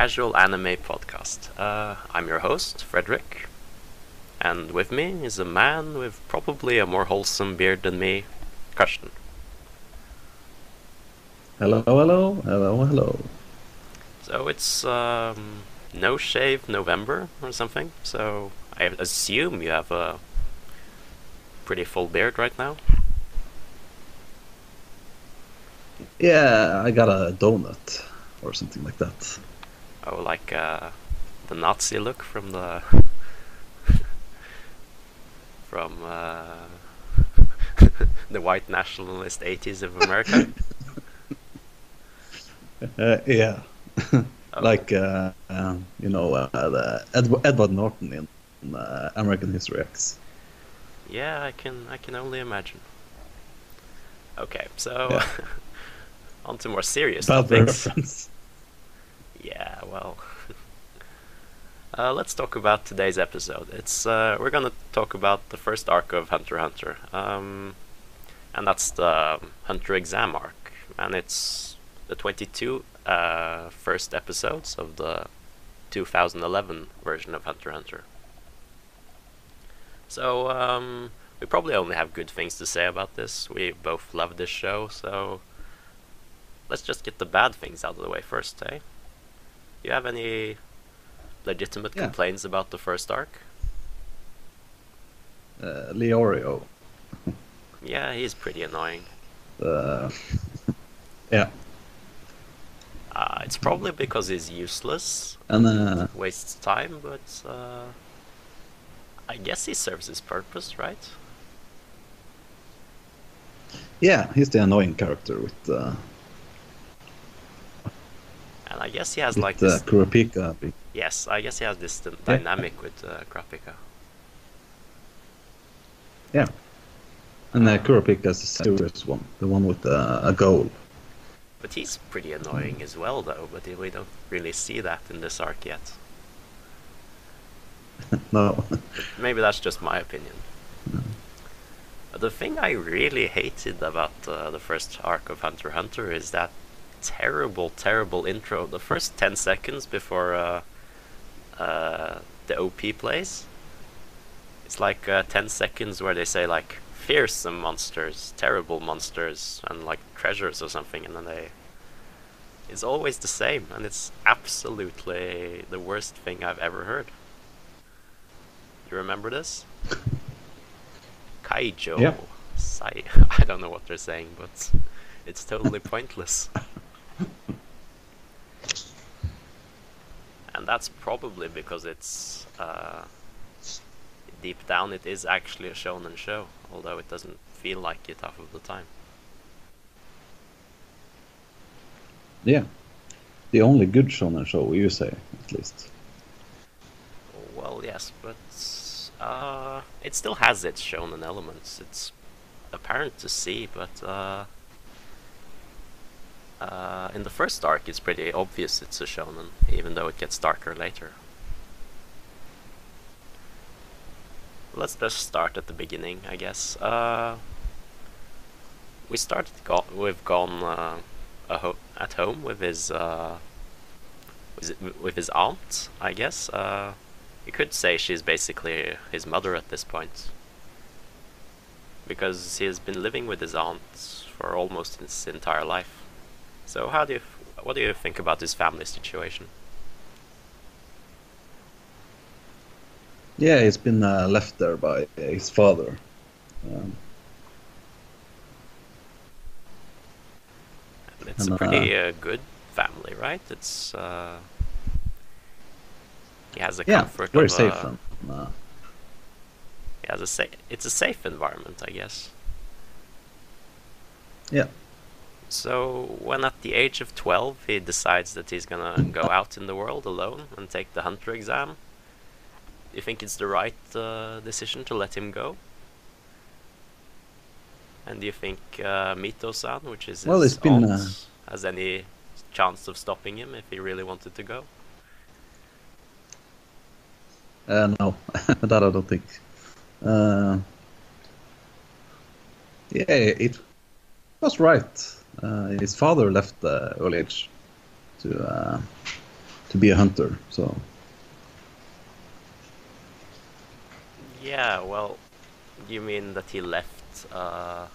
Casual Anime Podcast. Uh, I'm your host, Frederick, and with me is a man with probably a more wholesome beard than me, Karsten. Hello, hello, hello, hello. So it's um, no shave November or something, so I assume you have a pretty full beard right now. Yeah, I got a donut or something like that. Oh, like uh, the Nazi look from the from uh, the white nationalist 80s of America. Uh, yeah, Oh, like uh, um, you know uh, the Edward, Edward Norton in uh, American History X. yeah, I can I can only imagine. Okay, so Yeah. on to more serious Bad topics. reference. Yeah, well. uh, let's talk about today's episode. It's uh, we're gonna talk about the first arc of Hunter Hunter, um, and that's the Hunter exam arc, and it's the 22 uh, first episodes of the 2011 version of Hunter Hunter. So um, we probably only have good things to say about this. We both love this show, so let's just get the bad things out of the way first, eh? You have any legitimate Yeah. complaints about the first arc? Uh, Leorio. Yeah, he's pretty annoying. Uh, yeah, Uh, it's probably because he's useless, and uh, wastes time, but uh, I guess he serves his purpose, right? yeah, he's the annoying character with uh, And I guess he has with like uh, this. Kurapika. Yes, I guess he has this Yeah. dynamic with uh, Kurapika. Yeah, and uh, Kurapika is the serious one, the one with uh, a goal. But he's pretty annoying as well, though. But we don't really see that in this arc yet. no, maybe that's just my opinion. But the thing I really hated about uh, the first arc of Hunter x Hunter is that terrible, terrible intro. The first 10 seconds before uh, uh, the OP plays. It's like uh, 10 seconds where they say, like, fearsome monsters, terrible monsters, and like treasures or something, and then they. It's always the same, and it's absolutely the worst thing I've ever heard. You remember this? Kaijo. Sai. I don't know what they're saying, but it's totally pointless. And that's probably because it's uh, deep down it is actually a shonen show, although it doesn't feel like it half of the time. yeah, the only good shonen show you say at least. Well, yes, but uh, it still has its shonen elements. It's apparent to see, but uh, uh, in the first arc, it's pretty obvious it's a shonen, even though it gets darker later. Let's just start at the beginning, I guess. Uh, we started go- with Gon uh, ho- at home with his uh, with with his aunt, I guess. Uh, you could say she's basically his mother at this point. Because he has been living with his aunt for almost his entire life. So how do you, what do you think about this family situation? Yeah, he's been uh, left there by his father. Um, It's And, a pretty uh, good family, right? It's uh, he has a yeah, comfort very safe. a, and, uh, he has a sa- it's a safe environment, I guess. yeah, So when at the age of 12 he decides that he's gonna go out in the world alone and take the hunter exam, do you think it's the right uh, decision to let him go? And do you think uh, Mito-san, which is Well, his it's been, aunt, uh, has any chance of stopping him if he really wanted to go? uh, no, that I don't think. Uh, yeah, it was right. Uh, his father left uh, early age to uh, to be a hunter. So Yeah, well, you mean that he left? Uh,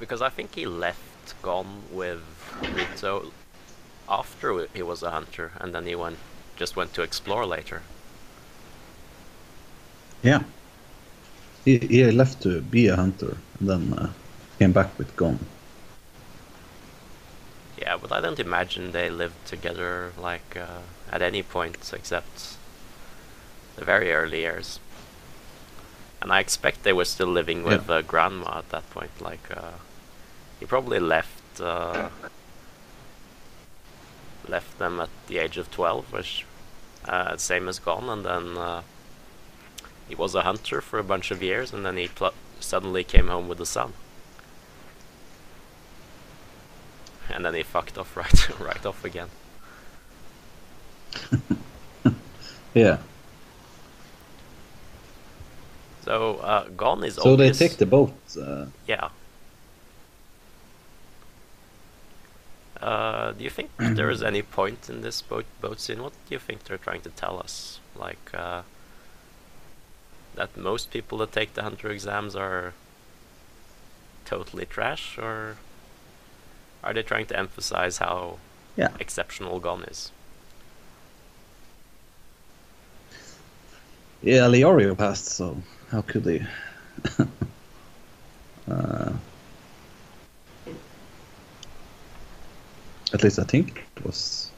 because I think he left Gon with Mito after he was a hunter, and then he went just went to explore later. yeah, he, he left to be a hunter and then uh, came back with Gon. Yeah, but I don't imagine they lived together like uh, at any point except the very early years. And I expect they were still living with Yeah. uh, grandma at that point. Like uh, he probably left uh, left them at the age of twelve, which uh, same as Gon, and then uh, he was a hunter for a bunch of years, and then he suddenly came home with a son. And then he fucked off right right off again. Yeah. So uh, Gon is So they take the boat. Uh, Yeah. Uh, do you think there is any point in this boat boat scene? What do you think they're trying to tell us? Like uh, that most people that take the hunter exams are totally trash, or are they trying to emphasize how yeah. exceptional Gon is? Yeah, Leorio passed, so how could they? uh, at least I think it was.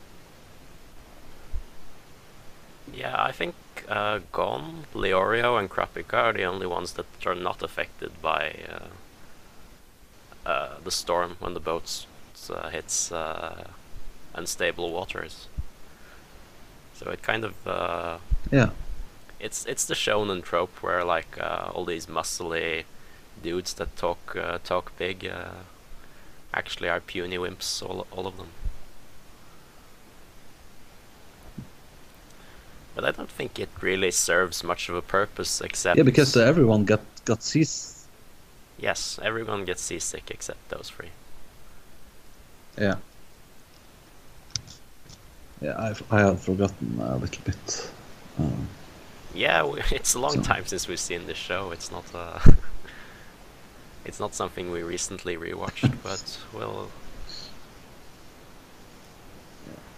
Yeah, I think uh, Gon, Leorio, and Kurapika are the only ones that are not affected by uh, uh, the storm when the boat uh, hits uh, unstable waters. So it kind of uh, Yeah, it's it's the shonen trope where like uh, all these muscly dudes that talk uh, talk big uh, actually are puny wimps, all all of them. But I don't think it really serves much of a purpose except yeah, because uh, everyone got got seas. yes, everyone gets seasick except those three. Yeah. Yeah, I've I have forgotten a little bit. Um, Yeah, it's a long So- time since we've seen this show. It's not uh, it's not something we recently rewatched, but we'll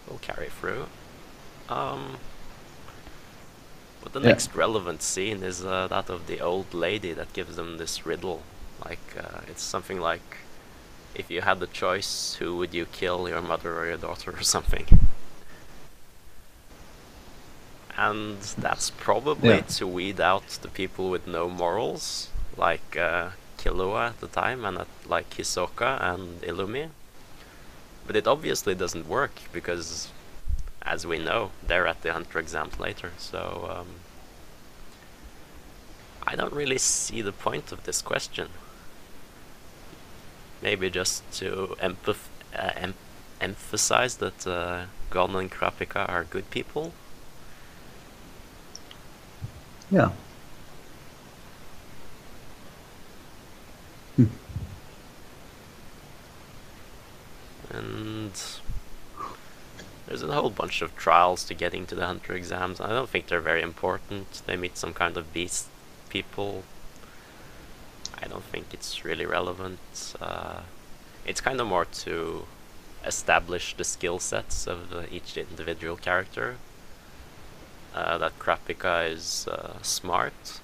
we'll carry through. Um, but the Yeah. next relevant scene is uh, that of the old lady that gives them this riddle. Like uh, it's something like, if you had the choice, who would you kill, your mother or your daughter, or something. And that's probably Yeah. to weed out the people with no morals, like uh, Killua at the time, and at, like Hisoka and Illumi. But it obviously doesn't work because, as we know, they're at the hunter exam later. So um, I don't really see the point of this question. Maybe just to empath- uh, em- emphasize that uh, Gon and Kurapika are good people. yeah. and there's a whole bunch of trials to getting to the hunter exams. I don't think they're very important. They meet some kind of beast people. I don't think it's really relevant. Uh, it's kind of more to establish the skill sets of each individual character. Uh, that Kurapika is uh, smart,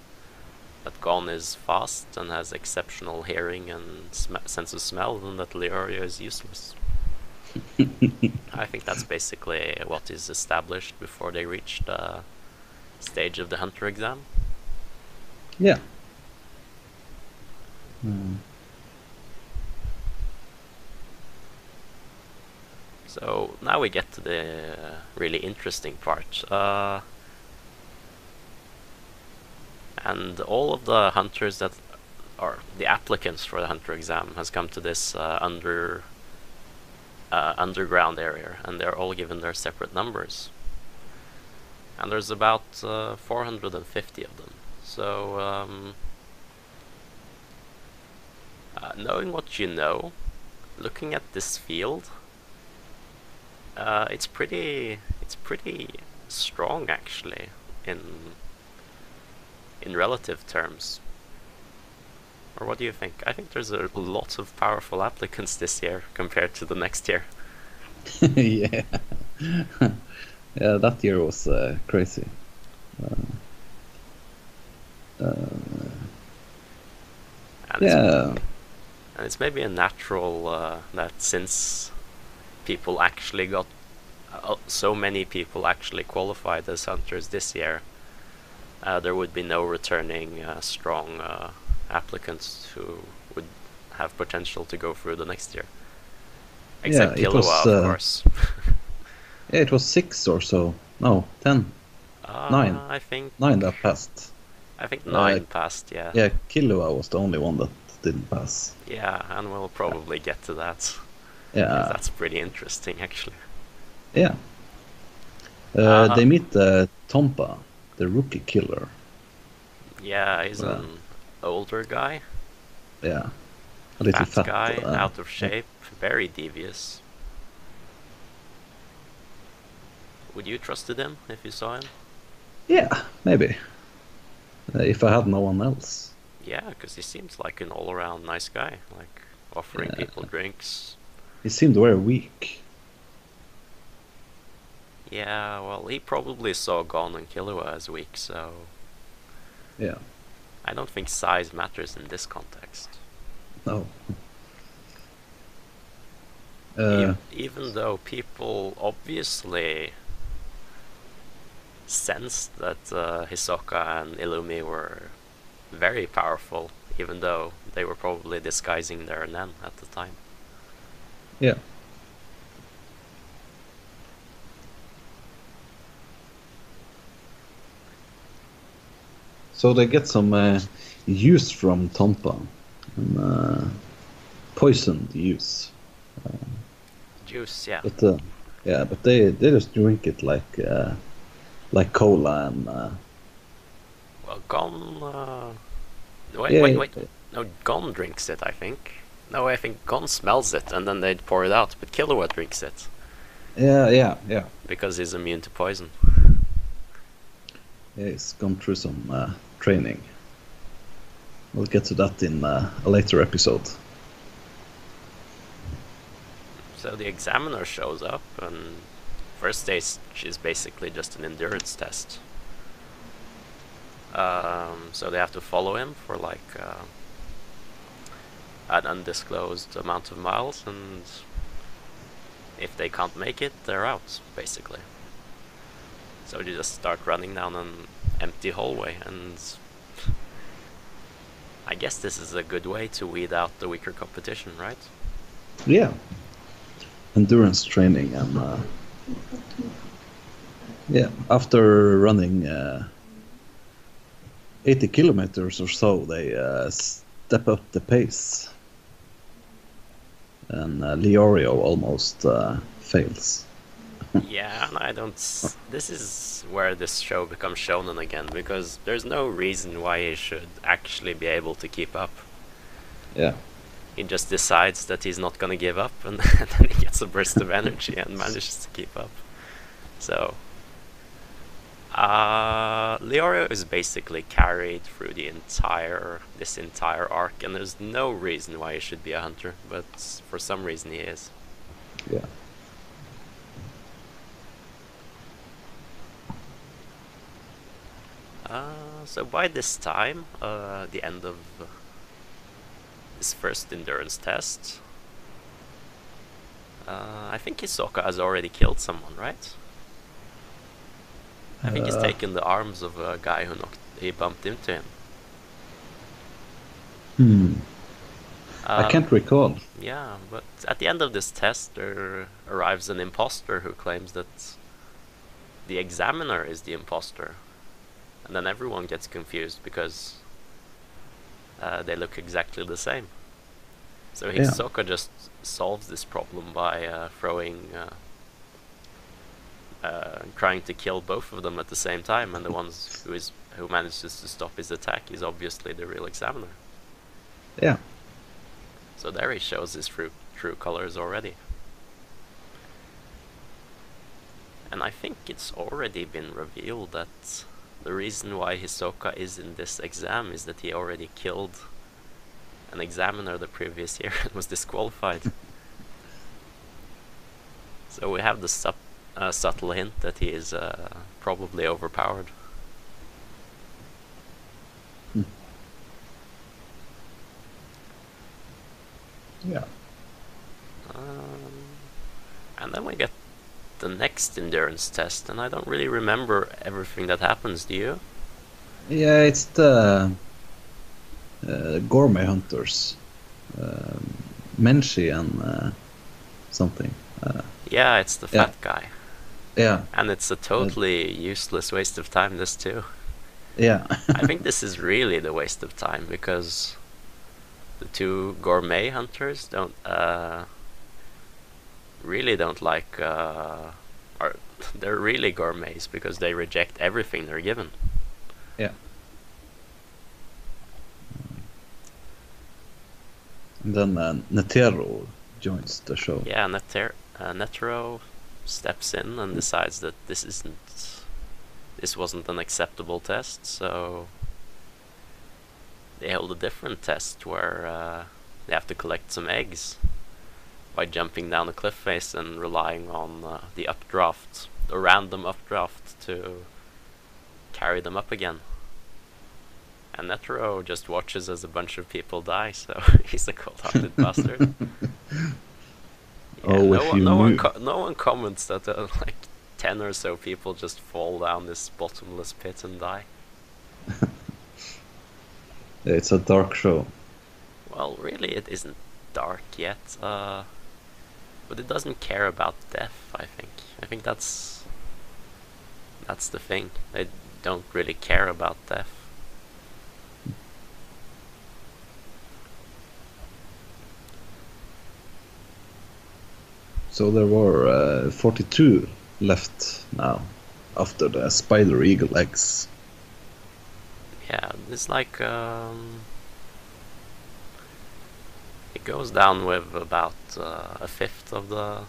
that Gon is fast and has exceptional hearing and sm- sense of smell, and that Leorio is useless. I think that's basically what is established before they reach the stage of the hunter exam. Yeah. Mm. So now we get to the really interesting part. Uh, and all of the hunters that are the applicants for the hunter exam has come to this uh, under uh, underground area, and they're all given their separate numbers. And there's about uh, 450 of them. So, um, uh, knowing what you know, looking at this field, uh, it's pretty it's pretty strong actually in in relative terms. Or what do you think? I think there's a lot of powerful applicants this year compared to the next year. yeah. yeah, that year was uh, crazy. Uh, uh, yeah, and it's maybe a natural uh, that since people actually got uh, so many people actually qualified as hunters this year, uh, there would be no returning uh, strong uh, applicants who would have potential to go through the next year. Except it Killua, was, of uh, course. yeah, it was six or so. No, ten, Uh, nine. I think nine that passed. I think nine passed. Yeah. Yeah, Killua was the only one that didn't pass. Yeah, and we'll probably get to that. Yeah, that's pretty interesting, actually. yeah. Uh, Uh, they meet uh, Tompa, the rookie killer. Yeah, he's Wow. an older guy, Yeah, a little fat, fat, guy, uh, out of shape, very devious. Would you trusted him if you saw him? Yeah, maybe. Uh, if I had no one else. Yeah, because he seems like an all-around nice guy, like offering Yeah. people drinks. He seemed very weak. Yeah, well, he probably saw Gon and Killua as weak, so Yeah. I don't think size matters in this context. No. Uh, even though people obviously sensed that uh, Hisoka and Illumi were very powerful, even though they were probably disguising their Nen at the time. yeah. So they get some uh, use from Tompa. And, uh, poisoned use. Juice, yeah. But uh, yeah, but they they just drink it like uh, like cola and uh, Well, Gon. Uh... Wait, yeah, wait, wait. No, Gon drinks it, I think. No, I think Gon smells it and then they'd pour it out, but Killua drinks it yeah, yeah, yeah. because he's immune to poison. Yeah, he's gone through some uh, training. We'll get to that in uh, a later episode. So the examiner shows up, and first stage is basically just an endurance test. Um, so they have to follow him for like uh, an undisclosed amount of miles, and if they can't make it, they're out, basically. So you just start running down an empty hallway, and I guess this is a good way to weed out the weaker competition, right? Yeah. Endurance training and uh, yeah, after running uh, 80 kilometers or so, they uh, step up the pace. And uh, Leorio almost uh, fails. yeah, and I don't. s- This is where this show becomes shonen again because there's no reason why he should actually be able to keep up. Yeah. He just decides that he's not gonna give up, and, then he gets a burst of energy and manages to keep up. So, uh, Leorio is basically carried through the entire this entire arc, and there's no reason why he should be a hunter, but for some reason he is. Yeah. Uh, so by this time, uh, the end of his first endurance test, uh, I think Hisoka has already killed someone, right? I think he's Uh. taken the arms of a guy who knocked, he bumped into him. Hmm. I Um, can't recall. Yeah, but at the end of this test, there arrives an imposter who claims that the examiner is the imposter. And then everyone gets confused because uh, they look exactly the same. So Yeah. Hisoka just solves this problem by uh, throwing. Uh, uh, trying to kill both of them at the same time, and the ones who is who manages to stop his attack is obviously the real examiner. Yeah. So there he shows his true true colors already. And I think it's already been revealed that the reason why Hisoka is in this exam is that he already killed an examiner the previous year and was disqualified. so we have the sub, uh, subtle hint that he is uh, probably overpowered. Yeah. Um, and then we get the next endurance test, and I don't really remember everything that happens. Do you? Yeah, it's the uh, gourmet hunters, um, Menchi and uh, something. Uh, Yeah, it's the Yeah. fat guy, yeah, and it's a totally useless waste of time. This too. yeah, I think this is really the waste of time because the two gourmet hunters don't uh, really don't like uh, or they're really gourmets because they reject everything they're given. yeah. And then uh, Netero joins the show. Yeah, Neter- uh, Netero steps in and decides that this isn't this wasn't an acceptable test, so they hold a different test where uh, they have to collect some eggs by jumping down a cliff face and relying on uh, the updraft, the random updraft to carry them up again. And Netero just watches as a bunch of people die, so he's a cold-hearted bastard. Oh, no, if one, you no one, no one comments that uh, like ten or so people just fall down this bottomless pit and die. It's a dark show. Well, really, it isn't dark yet, uh, but it doesn't care about death. I think. I think that's that's the thing. They don't really care about death. So there were uh, 42 left now after the Spider Eagle eggs. Yeah, it's like um, it goes down with about uh, a fifth of the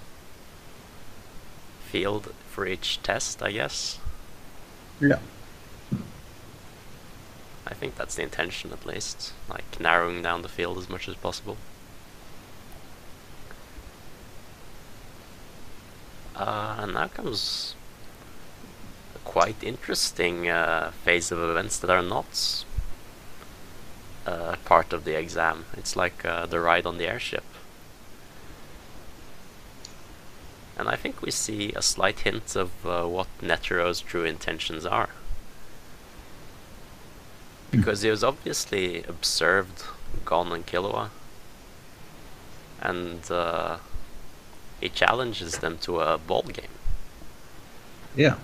field for each test, I guess. Yeah. I think that's the intention at least, like narrowing down the field as much as possible. Uh, and now comes a quite interesting uh, phase of events that are not uh, part of the exam. It's like uh, the ride on the airship. And I think we see a slight hint of uh, what Netero's true intentions are. Because he was obviously observed Gon and Killua. And he challenges them to a ball game. Yeah.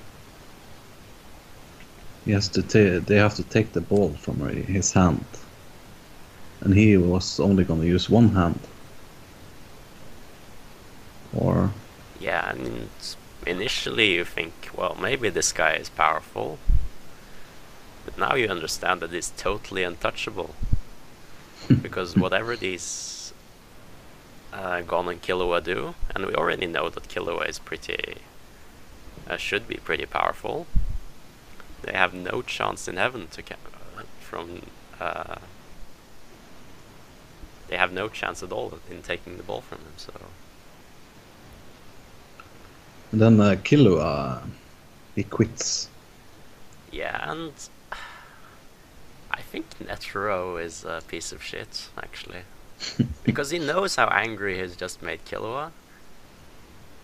He has to ta- they have to take the ball from his hand. And he was only going to use one hand. Or Yeah, and initially you think, well, maybe this guy is powerful. But now you understand that he's totally untouchable. because whatever these uh, Gon and Killua do, and we already know that Killua is pretty, uh, should be pretty powerful, they have no chance in heaven to uh, from. Uh, they have no chance at all in taking the ball from him. So and then uh, Killua, he quits. Yeah, and I think Netero is a piece of shit, actually. Because he knows how angry he's just made Killua.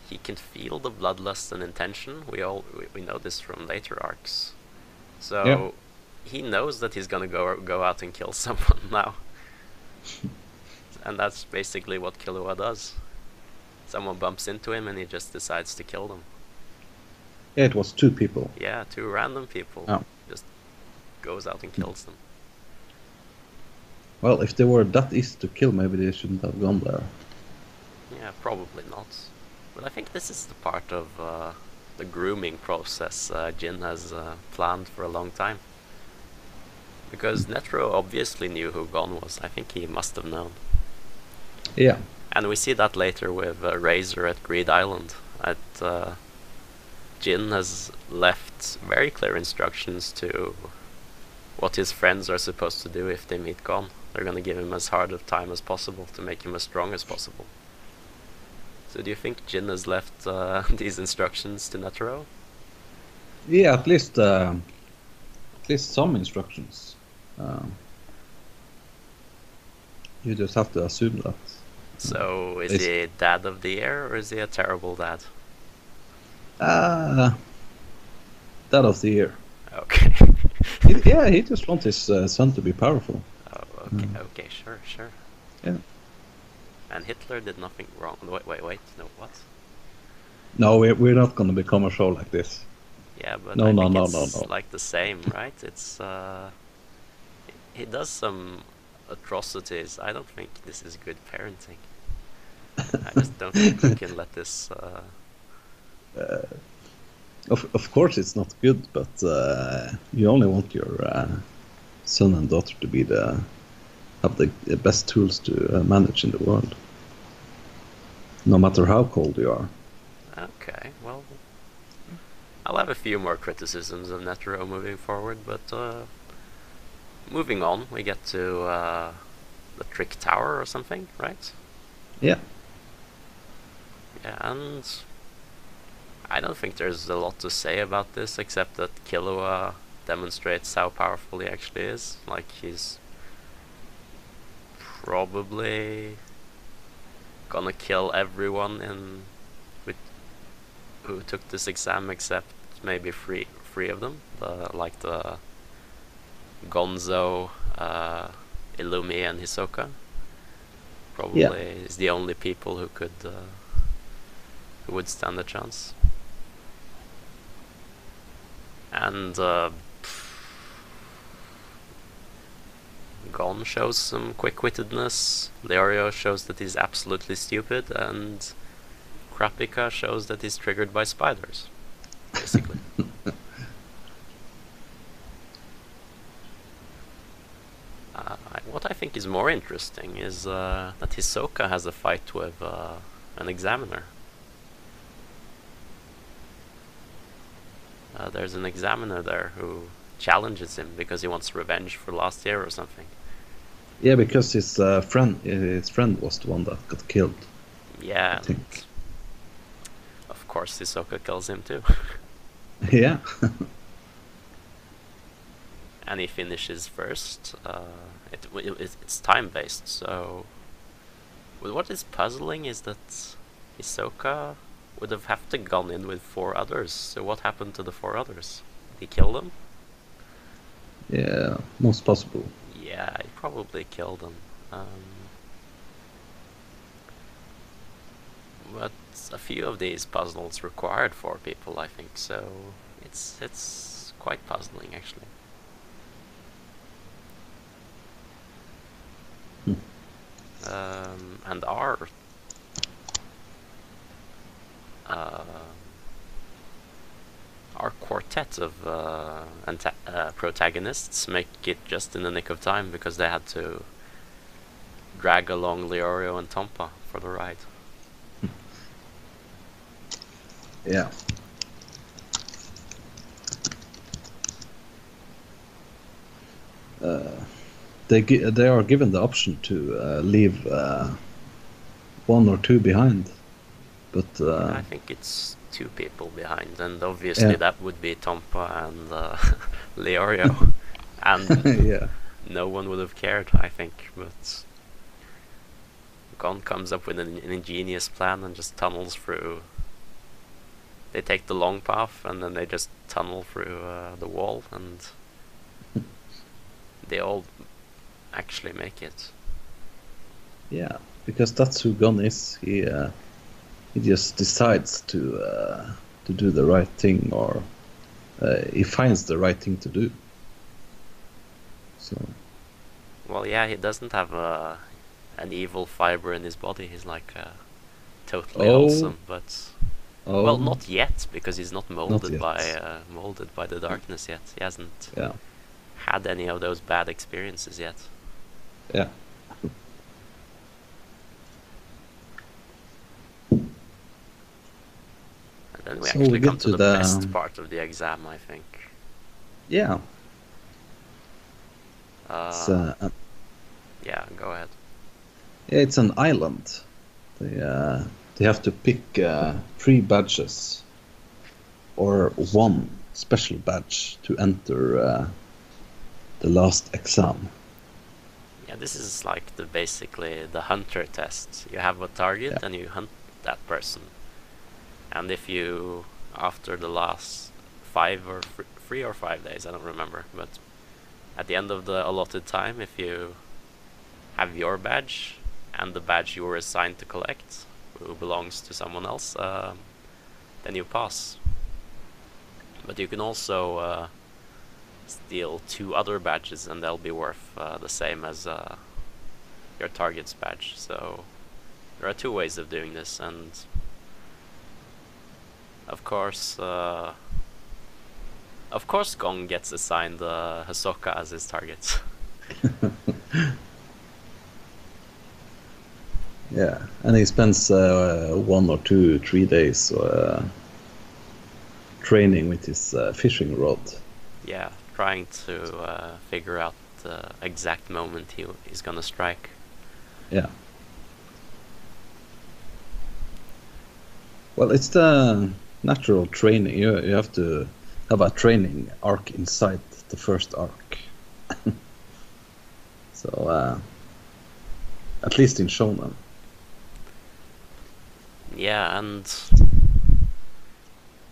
He can feel the bloodlust and intention. We all we, we know this from later arcs. So Yeah. he knows that he's gonna go go out and kill someone now. and that's basically what Killua does. Someone bumps into him and he just decides to kill them. Yeah, it was two people. Yeah, two random people. Oh. Just goes out and kills them. Well, if they were that easy to kill, maybe they shouldn't have gone there. Yeah, probably not. But I think this is the part of uh, the grooming process uh, Ging has uh, planned for a long time. Because Netero obviously knew who Gon was. I think he must have known. Yeah. And we see that later with uh, Razor at Greed Island. At uh, Ging has left very clear instructions to what his friends are supposed to do if they meet Gon. They're gonna give him as hard of time as possible to make him as strong as possible. So do you think Ging has left uh, these instructions to Netero? Yeah, at least uh, at least some instructions. Um, you just have to assume that. So is Is- he dad of the year or is he a terrible dad? Uh, that of the year. Okay. He- yeah, he just wants his uh, son to be powerful. Okay, Mm. okay, sure, sure. Yeah. And Hitler did nothing wrong. Wait, wait, wait. No, what? No, we're, we're not going to become a show like this. Yeah, but No, I no, no, it's no, no. like the same, right? It's uh, he does some atrocities. I don't think this is good parenting. I just don't think we can let this. Uh, Of, of course, it's not good, but uh, you only want your uh, son and daughter to be the have the, best tools to uh, manage in the world. No matter how cold you are. okay, well, I'll have a few more criticisms of Netero moving forward, but uh, moving on, we get to uh, the Trick Tower or something, right? Yeah. Yeah, and I don't think there's a lot to say about this except that Killua demonstrates how powerful he actually is. Like he's probably gonna kill everyone in with who took this exam except maybe three three of them. The like the Gonzo, uh, Illumi, and Hisoka. Probably is the only people who could uh, who would stand a chance. And uh, Gon shows some quick-wittedness. Leorio shows that he's absolutely stupid, and Kurapika shows that he's triggered by spiders. Basically. Uh, what I think is more interesting is uh, that Hisoka has a fight with uh, an examiner. Uh, there's an examiner there who challenges him because he wants revenge for last year or something. Yeah, because his uh, friend his friend was the one that got killed. Yeah, I think. of course Hisoka kills him too. yeah. and he finishes first. Uh, it, it, it's time based, so. What is puzzling is that Hisoka would have have to gone in with four others. So what happened to the four others? Did he kill them? Yeah, most possible. Yeah, he probably killed them. Um, but a few of these puzzles required four people, I think. So it's it's quite puzzling actually. Hmm. Um, and our uh, our quartet of uh, uh, protagonists make it just in the nick of time because they had to drag along Leorio and Tompa for the ride. Yeah. Uh, they they are given the option to uh, leave uh, one or two behind, but uh, I think it's two people behind, and obviously Yeah. that would be Tompa and uh, Leorio, and yeah, no one would have cared, I think. But Gon comes up with an, an ingenious plan and just tunnels through. They take the long path and then they just tunnel through uh, the wall, and they all actually make it. yeah, because that's who Gon is. He uh, he just decides to uh, to do the right thing, or uh, he finds the right thing to do. So Well, yeah, he doesn't have a an evil fiber in his body. He's like uh, totally Oh. wholesome, but oh, well, not yet because he's not molded yet. by uh, molded by the darkness yet. He hasn't yeah, had any of those bad experiences yet. yeah. Then we So actually we come get to, to the, the- best part of the exam, I think. Yeah, Uh, it's, uh, yeah, go ahead. yeah, it's an island. They uh, they have to pick uh, three badges or one special badge to enter uh, the last exam. Yeah, this is like the basically the hunter test. You have a target Yeah. and you hunt that person. And if you, after the last five or three or five days, I don't remember, but at the end of the allotted time, if you have your badge and the badge you were assigned to collect, who belongs to someone else, um, then you pass. But you can also uh, steal two other badges and they'll be worth uh, the same as uh, your target's badge. So there are two ways of doing this, and of course, uh, of course, Gon gets assigned uh, Hisoka as his target. Yeah, and he spends uh, one or two, three days uh, training with his uh, fishing rod. yeah, trying to uh, figure out the exact moment he he's gonna strike. Yeah. Well, it's the natural training. You you have to have a training arc inside the first arc. so, uh, at least in shonen. Yeah, and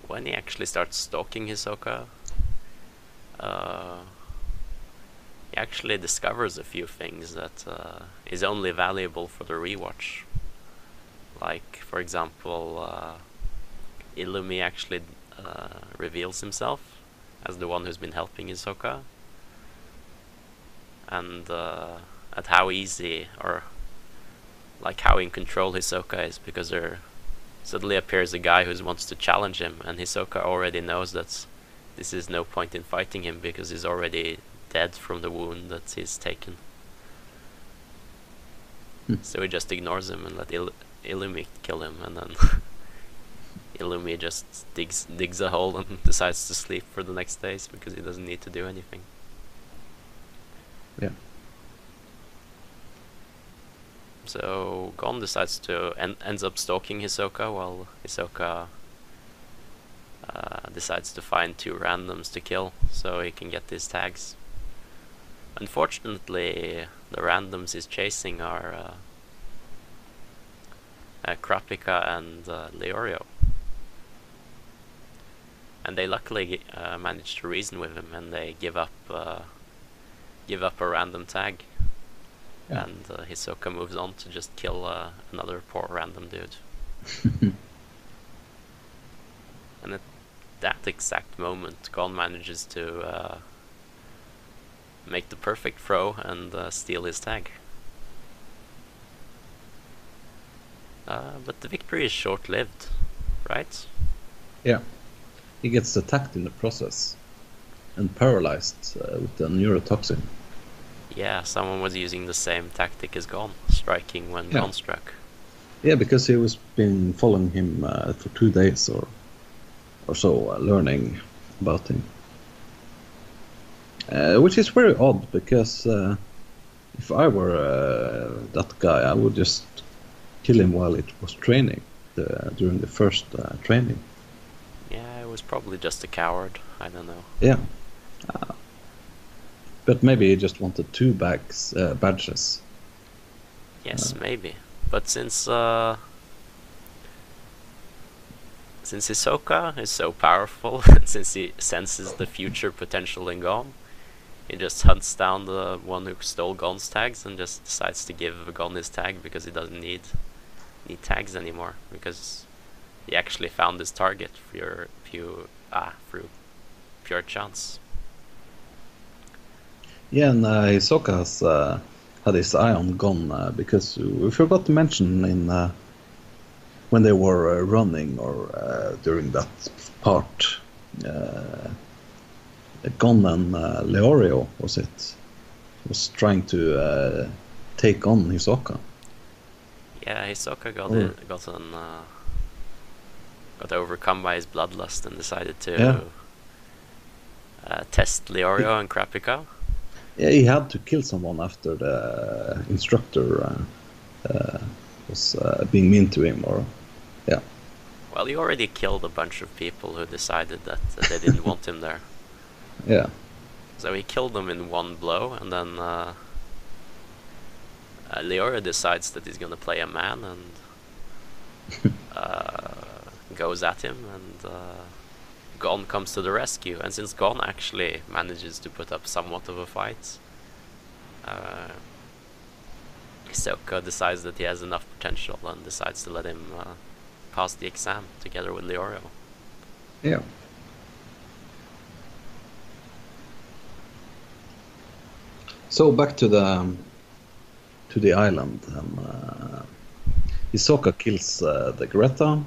when he actually starts stalking Hisoka, uh, he actually discovers a few things that uh, is only valuable for the rewatch. Like, for example, uh, Illumi actually uh, reveals himself as the one who's been helping Hisoka, and uh, at how easy or like how in control Hisoka is because there suddenly appears a guy who wants to challenge him and Hisoka already knows that this is no point in fighting him because he's already dead from the wound that he's taken. Hmm. So he just ignores him and let Il- Illumi kill him and then Illumi just digs digs a hole and decides to sleep for the next days because he doesn't need to do anything. Yeah. So Gon decides to en- ends up stalking Hisoka while Hisoka uh, decides to find two randoms to kill so he can get these tags. Unfortunately, the randoms he's chasing are uh, uh, Kurapika and uh, Leorio. And they luckily uh, manage to reason with him and they give up uh, give up a random tag Yeah. and uh, Hisoka moves on to just kill uh, another poor random dude. and at that exact moment, Gon manages to uh, make the perfect throw and uh, steal his tag. Uh, but the victory is short-lived, right? Yeah. He gets attacked in the process and paralyzed uh, with the neurotoxin. Yeah, someone was using the same tactic as Gon, striking when Yeah. Gon struck. Yeah, because he was been following him uh, for two days or or so, uh, learning about him. Uh, which is very odd because uh, if I were uh, that guy, I would just kill him while it was training the, during the first uh, training. Was probably just a coward. I don't know. Yeah. Uh, but maybe he just wanted two bags uh, badges. Yes, maybe. But since uh since Hisoka is so powerful, since he senses the future potential in Gon, he just hunts down the one who stole Gon's tags and just decides to give Gon his tag because he doesn't need need tags anymore because he actually found his target through pure ah through pure chance. Yeah, and uh, Hisoka has uh, had his eye on Gon uh, because we forgot to mention in uh, when they were uh, running or uh, during that part, uh, Gon and uh, Leorio was it was trying to uh, take on Hisoka. Yeah, Hisoka got it, got an uh, got overcome by his bloodlust and decided to Yeah. uh, test Leorio and Kurapika. Yeah, he had to kill someone after the instructor uh, uh, was uh, being mean to him, or yeah, Well, he already killed a bunch of people who decided that they didn't want him there. yeah, So he killed them in one blow, and then uh, uh, Leorio decides that he's gonna play a man and uh, goes at him, and uh, Gon comes to the rescue. And since Gon actually manages to put up somewhat of a fight, uh, decides that he has enough potential and decides to let him uh, pass the exam together with Leorio. yeah. So back to the to the island, and uh, kills uh, the Geretta,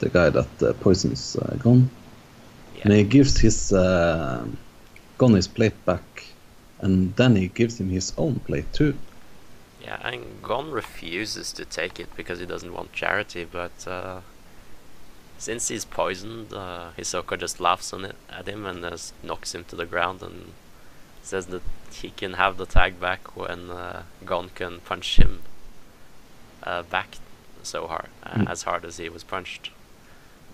the guy that uh, poisons uh, Gon. Yeah. And he gives his uh, Gon his plate back, and then he gives him his own plate too. Yeah, and Gon refuses to take it because he doesn't want charity, but uh, since he's poisoned, uh, Hisoka just laughs on it at him and just knocks him to the ground and says that he can have the tag back when uh, Gon can punch him uh, back so hard, Mm. as hard as he was punched.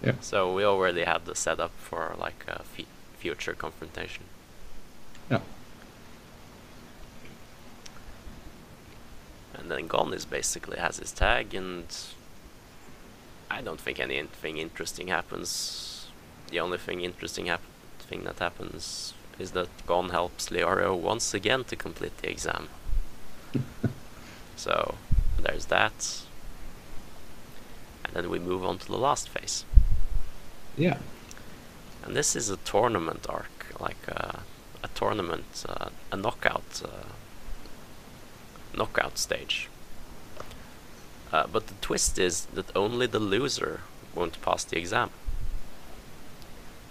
Yeah. So we already had the setup for like a future confrontation. Yeah. And then Gon is basically has his tag, and I don't think anything interesting happens. The only thing interesting hap- thing that happens is that Gon helps Leorio once again to complete the exam. so there's that. And then we move on to the last phase. Yeah. And this is a tournament arc, like uh, a tournament, uh, a knockout, uh, knockout stage. Uh, but the twist is that only the loser won't pass the exam.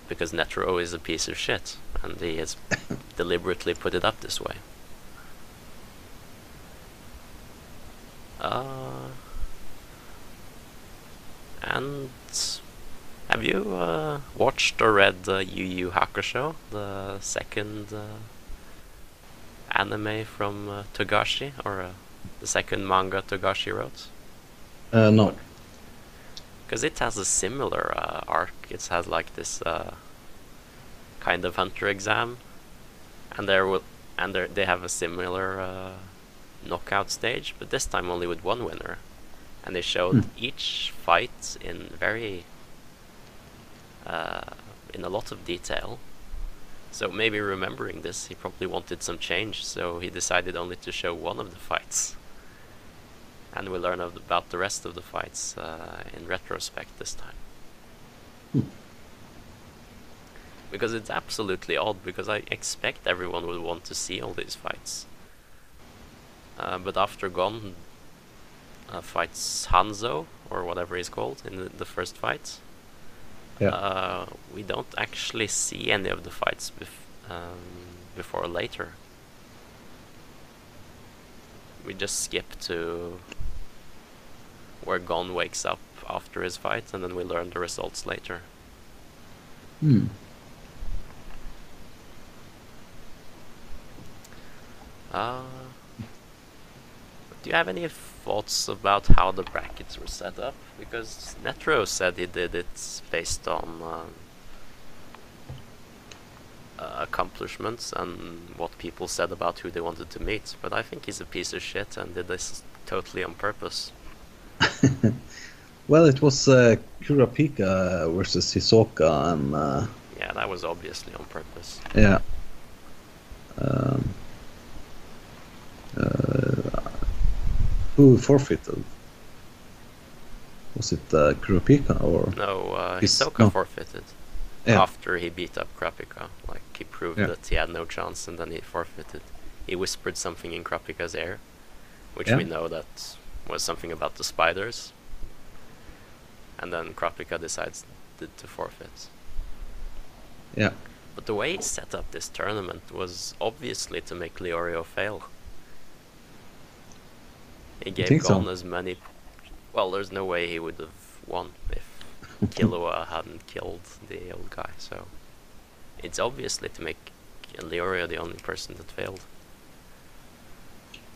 Because Netero is a piece of shit, and he has deliberately put it up this way. Uh, and have you uh, watched or read uh, Yu Yu Hakusho, the second uh, anime from uh, Togashi, or uh, the second manga Togashi wrote? Uh, no. Because it has a similar uh, arc. It has like this uh, kind of hunter exam, and there will and there they have a similar uh, knockout stage, but this time only with one winner. And they showed Hmm. each fight in very uh, in a lot of detail. So maybe remembering this, he probably wanted some change, so he decided only to show one of the fights. And we learn of about the rest of the fights uh, in retrospect this time. Hmm. Because it's absolutely odd, because I expect everyone would want to see all these fights. Uh, but after Gon uh, fights Hanzo, or whatever he's called, in the, the first fight, Yeah. uh, we don't actually see any of the fights bef- um, before or later. We just skip to where Gon wakes up after his fight, and then we learn the results later. Hmm. Uh, do you have any thoughts about how the brackets were set up? Because Netero said he did it based on um, uh, accomplishments and what people said about who they wanted to meet. But I think he's a piece of shit and did this totally on purpose. Well, it was uh, Kurapika versus Hisoka, and uh, Yeah, that was obviously on purpose. yeah. Um, uh, who forfeited? Was it uh, Kurapika or? No, uh, His- Hisoka no. forfeited Yeah. after he beat up Kurapika. Like he proved Yeah. that he had no chance, and then he forfeited. He whispered something in Kurapika's ear, which Yeah. we know that was something about the spiders. And then Kurapika decides to, to forfeit. Yeah. But the way he set up this tournament was obviously to make Leorio fail. He gave think so? As many. Well, there's no way he would have won if Killua hadn't killed the old guy. So it's obviously to make Leorio the only person that failed.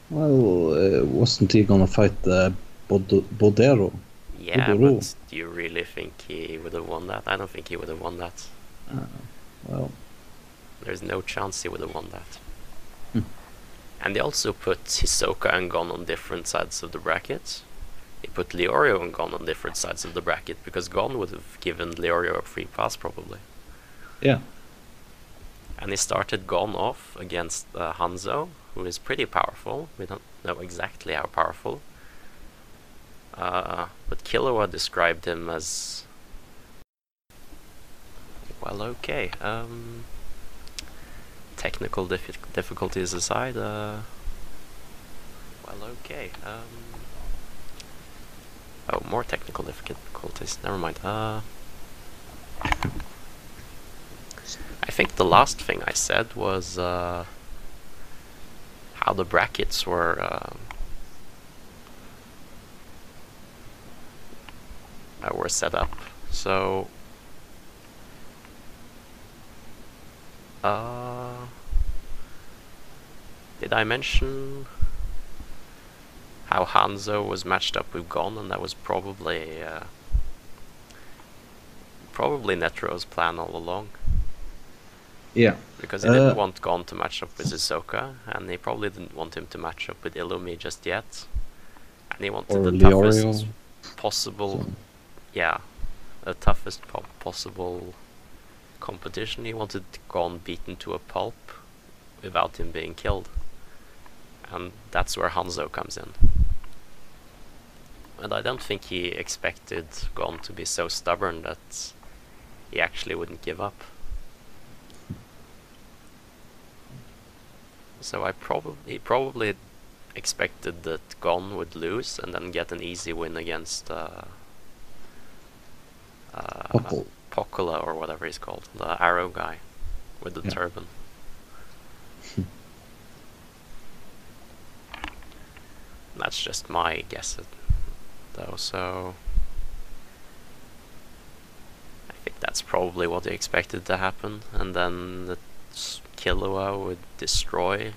Well, uh, wasn't he gonna fight the Bod- Bodoro? Yeah, Kudoro. but do you really think he would have won that? I don't think he would have won that. Well, There's no chance he would have won that. And they also put Hisoka and Gon on different sides of the bracket. They put Leorio and Gon on different sides of the bracket because Gon would have given Leorio a free pass probably. yeah. And he started Gon off against uh, Hanzo, who is pretty powerful. We don't know exactly how powerful. Uh, but Killua described him as. Well, okay. Um, technical diffi- difficulties aside, uh, well, okay. Um, oh, more technical difficulties. Never mind. Uh, I think the last thing I said was uh, how the brackets were. um uh, were set up. So, uh, did I mention how Hanzo was matched up with Gon, and that was probably uh, probably Netero's plan all along? Yeah. Because he didn't Uh, want Gon to match up with Hisoka, and he probably didn't want him to match up with Illumi just yet. And he wanted the Leorio. toughest possible, So- yeah, the toughest po- possible competition. He wanted Gon beaten to a pulp without him being killed. And that's where Hanzo comes in. And I don't think he expected Gon to be so stubborn that he actually wouldn't give up. So I probably probably expected that Gon would lose and then get an easy win against uh, uh. Pocola or whatever he's called, the arrow guy with the Yeah. turban. That's just my guess, though. So I think that's probably what they expected to happen, and then the Killua would destroy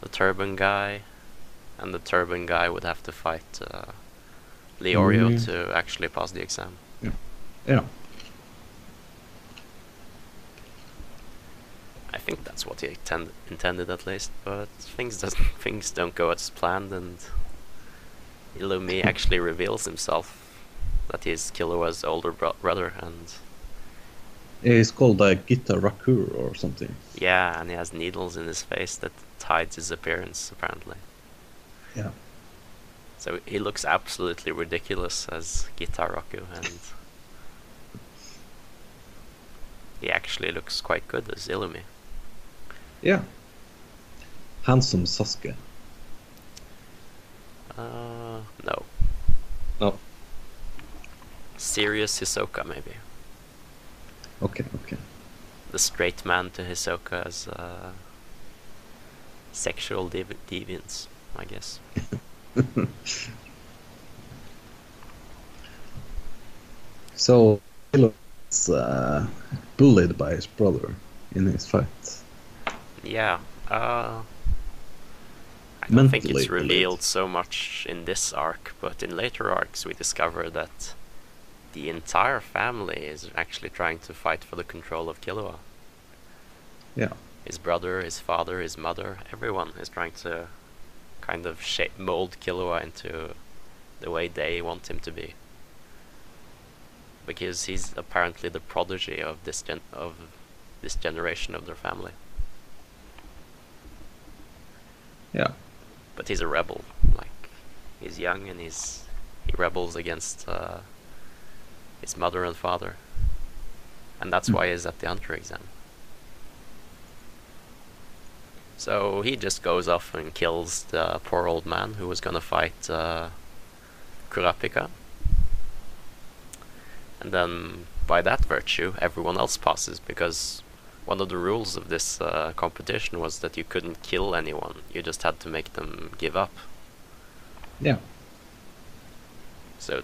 the turban guy, and the turban guy would have to fight uh, Leorio Mm. to actually pass the exam. Yeah. Yeah. I think that's what he intend- intended at least, but things doesn't things don't go as planned, and Illumi actually reveals himself that he's Killua's older bro- brother, and He's called uh, Gittarackur or something. yeah, and he has needles in his face that hides his appearance apparently. Yeah. So he looks absolutely ridiculous as Gitaraku, and he actually looks quite good as Illumi. Yeah. Handsome Sasuke. Uh, no. No. Serious Hisoka, maybe. Okay, okay. The straight man to Hisoka as uh, sexual devi- deviance, I guess. So he was uh, bullied by his brother in his fight. Yeah. Uh, I don't think it's revealed so much in this arc, but in later arcs we discover that the entire family is actually trying to fight for the control of Killua. Yeah. His brother, his father, his mother, everyone is trying to kind of shape, mold Killua into the way they want him to be. Because he's apparently the prodigy of this gen- of this generation of their family. Yeah. but he's a rebel. Like he's young and he's he rebels against uh, his mother and father, and that's Hmm. why he's at the hunter exam. So he just goes off and kills the poor old man who was gonna fight uh, Kurapika, and then by that virtue, everyone else passes because one of the rules of this uh, competition was that you couldn't kill anyone. You just had to make them give up. Yeah. So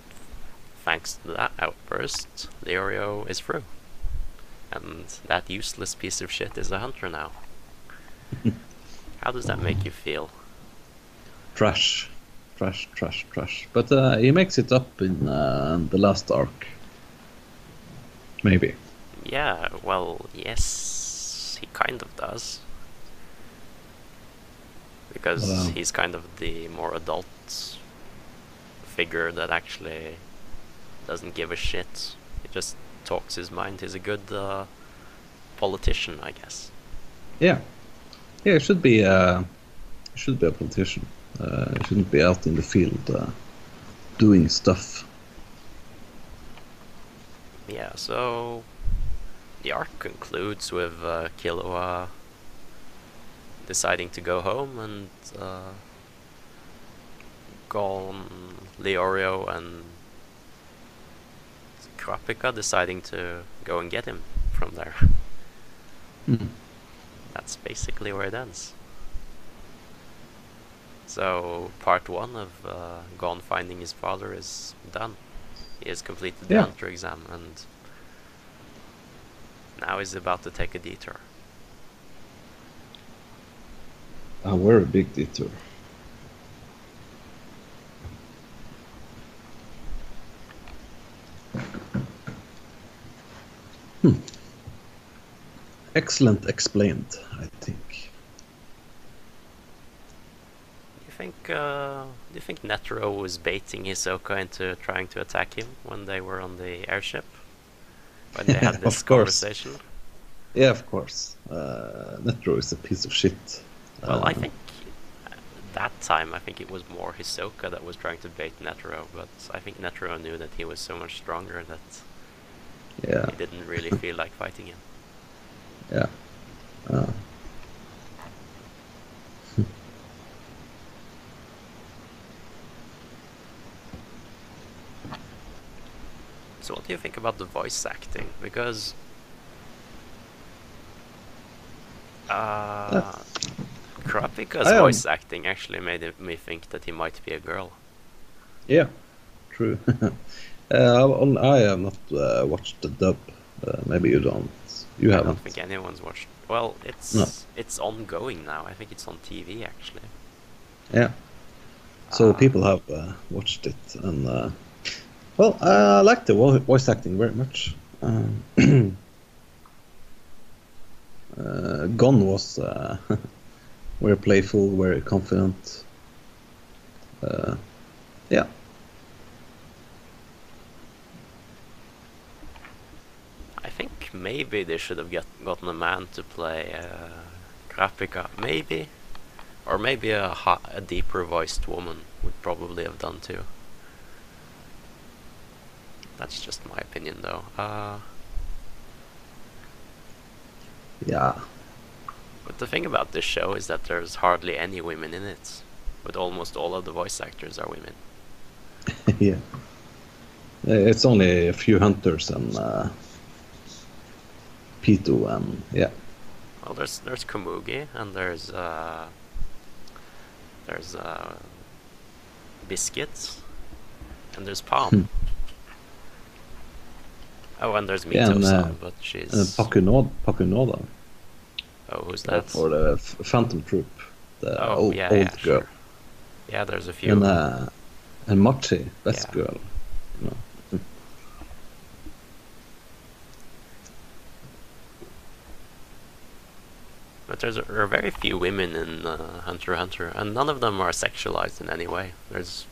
thanks to that outburst, Leorio is through. And that useless piece of shit is a hunter now. How does that make you feel? Trash, trash, trash, trash. But uh, he makes it up in uh, the last arc. Maybe. Yeah, well, yes, he kind of does. Because Wow. he's kind of the more adult figure that actually doesn't give a shit. He just talks his mind. He's a good uh, politician, I guess. Yeah. Yeah, he should be. Uh, he should be a politician. Uh, he shouldn't be out in the field uh, doing stuff. Yeah, so the arc concludes with uh, Killua deciding to go home and uh, Gon, Leorio, and Kurapika deciding to go and get him from there. Mm. That's basically where it ends. So part one of uh, Gon finding his father is done. He has completed the Yeah. hunter exam and now he's about to take a detour. Oh, we're A very big detour. Hmm. Excellent explained, I think. Do you think uh, do you think Netero was baiting Hisoka into trying to attack him when they were on the airship? When they had this Of course. conversation? Yeah, of course. Uh, Netero is a piece of shit. Well, I Uh, think that time I think it was more Hisoka that was trying to bait Netero, but I think Netero knew that he was so much stronger that Yeah, he didn't really feel like fighting him. yeah. Uh, So what do you think about the voice acting? Because uh, um, voice acting actually made me think that he might be a girl. yeah, true. uh, I I have not uh, watched the dub. Uh, maybe you don't. You I haven't. I don't think anyone's watched. Well, it's No. it's ongoing now. I think it's on TV actually. Yeah. So Ah. people have uh, watched it, and well, I like the voice acting very much. Um, uh, Gon was uh, very playful, very confident. Uh, yeah, I think maybe they should have get, gotten a man to play uh. Maybe, or maybe a a deeper voiced woman would probably have done too. That's just my opinion, though. Uh, yeah, But the thing about this show is that there's hardly any women in it, but almost all of the voice actors are women. yeah. Uh, It's only a few hunters and uh, Pitou, and yeah, Well, there's there's Komugi and there's uh, there's uh, Biscuits and there's Palm. Oh, and there's Mito-san, uh, but she's uh, Pakunoda, Pakunoda oh, who's that? for the Phantom Troupe, the oh, old, yeah, old yeah, girl. sure. Yeah, there's a few. And uh, and Machi, best Yeah. girl. You know. But there's there are very few women in uh, Hunter x Hunter, and none of them are sexualized in any way. There's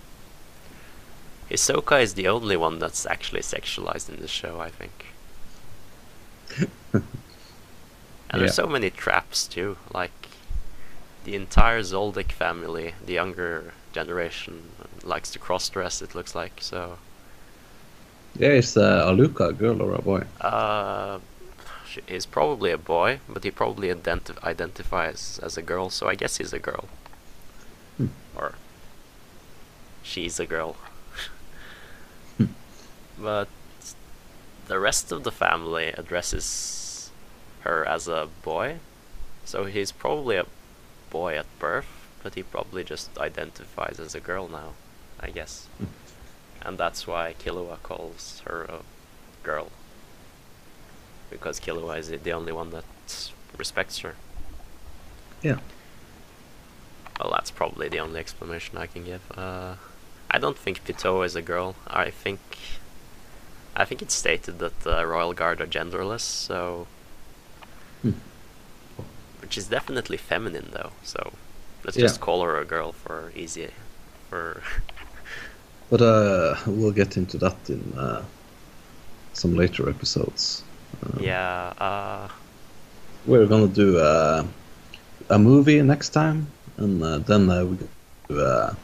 Hisoka is the only one that's actually sexualized in the show, I think. and Yeah. there's so many traps too, like the entire Zoldyck family, the younger generation, likes to cross-dress. It looks like so. Yeah, is uh, Alluka a girl or a boy? Uh, he's probably a boy, but he probably identi- identifies as a girl, so I guess he's a girl. Hmm. Or she's a girl. Hmm. but the rest of the family addresses her as a boy, so he's probably a boy at birth, but he probably just identifies as a girl now, I guess. and that's why Killua calls her a girl. Because Killua is the only one that respects her. Yeah. Well, that's probably the only explanation I can give. Uh, I don't think Pitou is a girl. I think I think it's stated that the Royal Guard are genderless, so Hmm. which is definitely feminine though. So let's Yeah. just call her a girl for easy for But uh, we'll get into that in uh, some later episodes. Uh, yeah. Uh, We're gonna do uh, a movie next time, and uh, then uh, we do uh,